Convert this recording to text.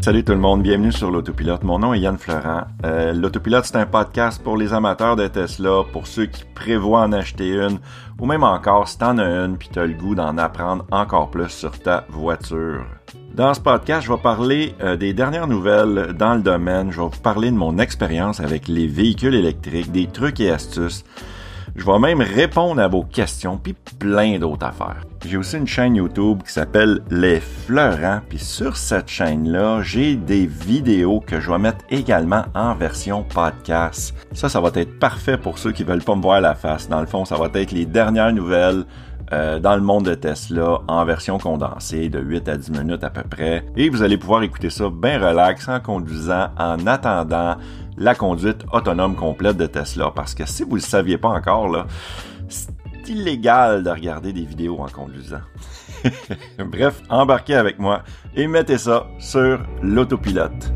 Salut tout le monde, bienvenue sur l'Autopilote. Mon nom est Yann Florent. Euh, L'Autopilote, c'est un podcast pour les amateurs de Tesla, pour ceux qui prévoient en acheter une, ou même encore si t'en as une puis t'as le goût d'en apprendre encore plus sur ta voiture. Dans ce podcast, je vais parler euh, des dernières nouvelles dans le domaine. Je vais vous parler de mon expérience avec les véhicules électriques, des trucs et astuces. Je vais même répondre à vos questions, puis plein d'autres affaires. J'ai aussi une chaîne YouTube qui s'appelle Les Fleurants, puis sur cette chaîne-là, j'ai des vidéos que je vais mettre également en version podcast. Ça, ça va être parfait pour ceux qui veulent pas me voir la face. Dans le fond, ça va être les dernières nouvelles euh, dans le monde de Tesla en version condensée de 8 à 10 minutes à peu près. Et vous allez pouvoir écouter ça bien relax en conduisant en attendant la conduite autonome complète de Tesla. Parce que si vous ne le saviez pas encore, c'est illégal de regarder des vidéos en conduisant. Bref, embarquez avec moi et mettez ça sur l'autopilote.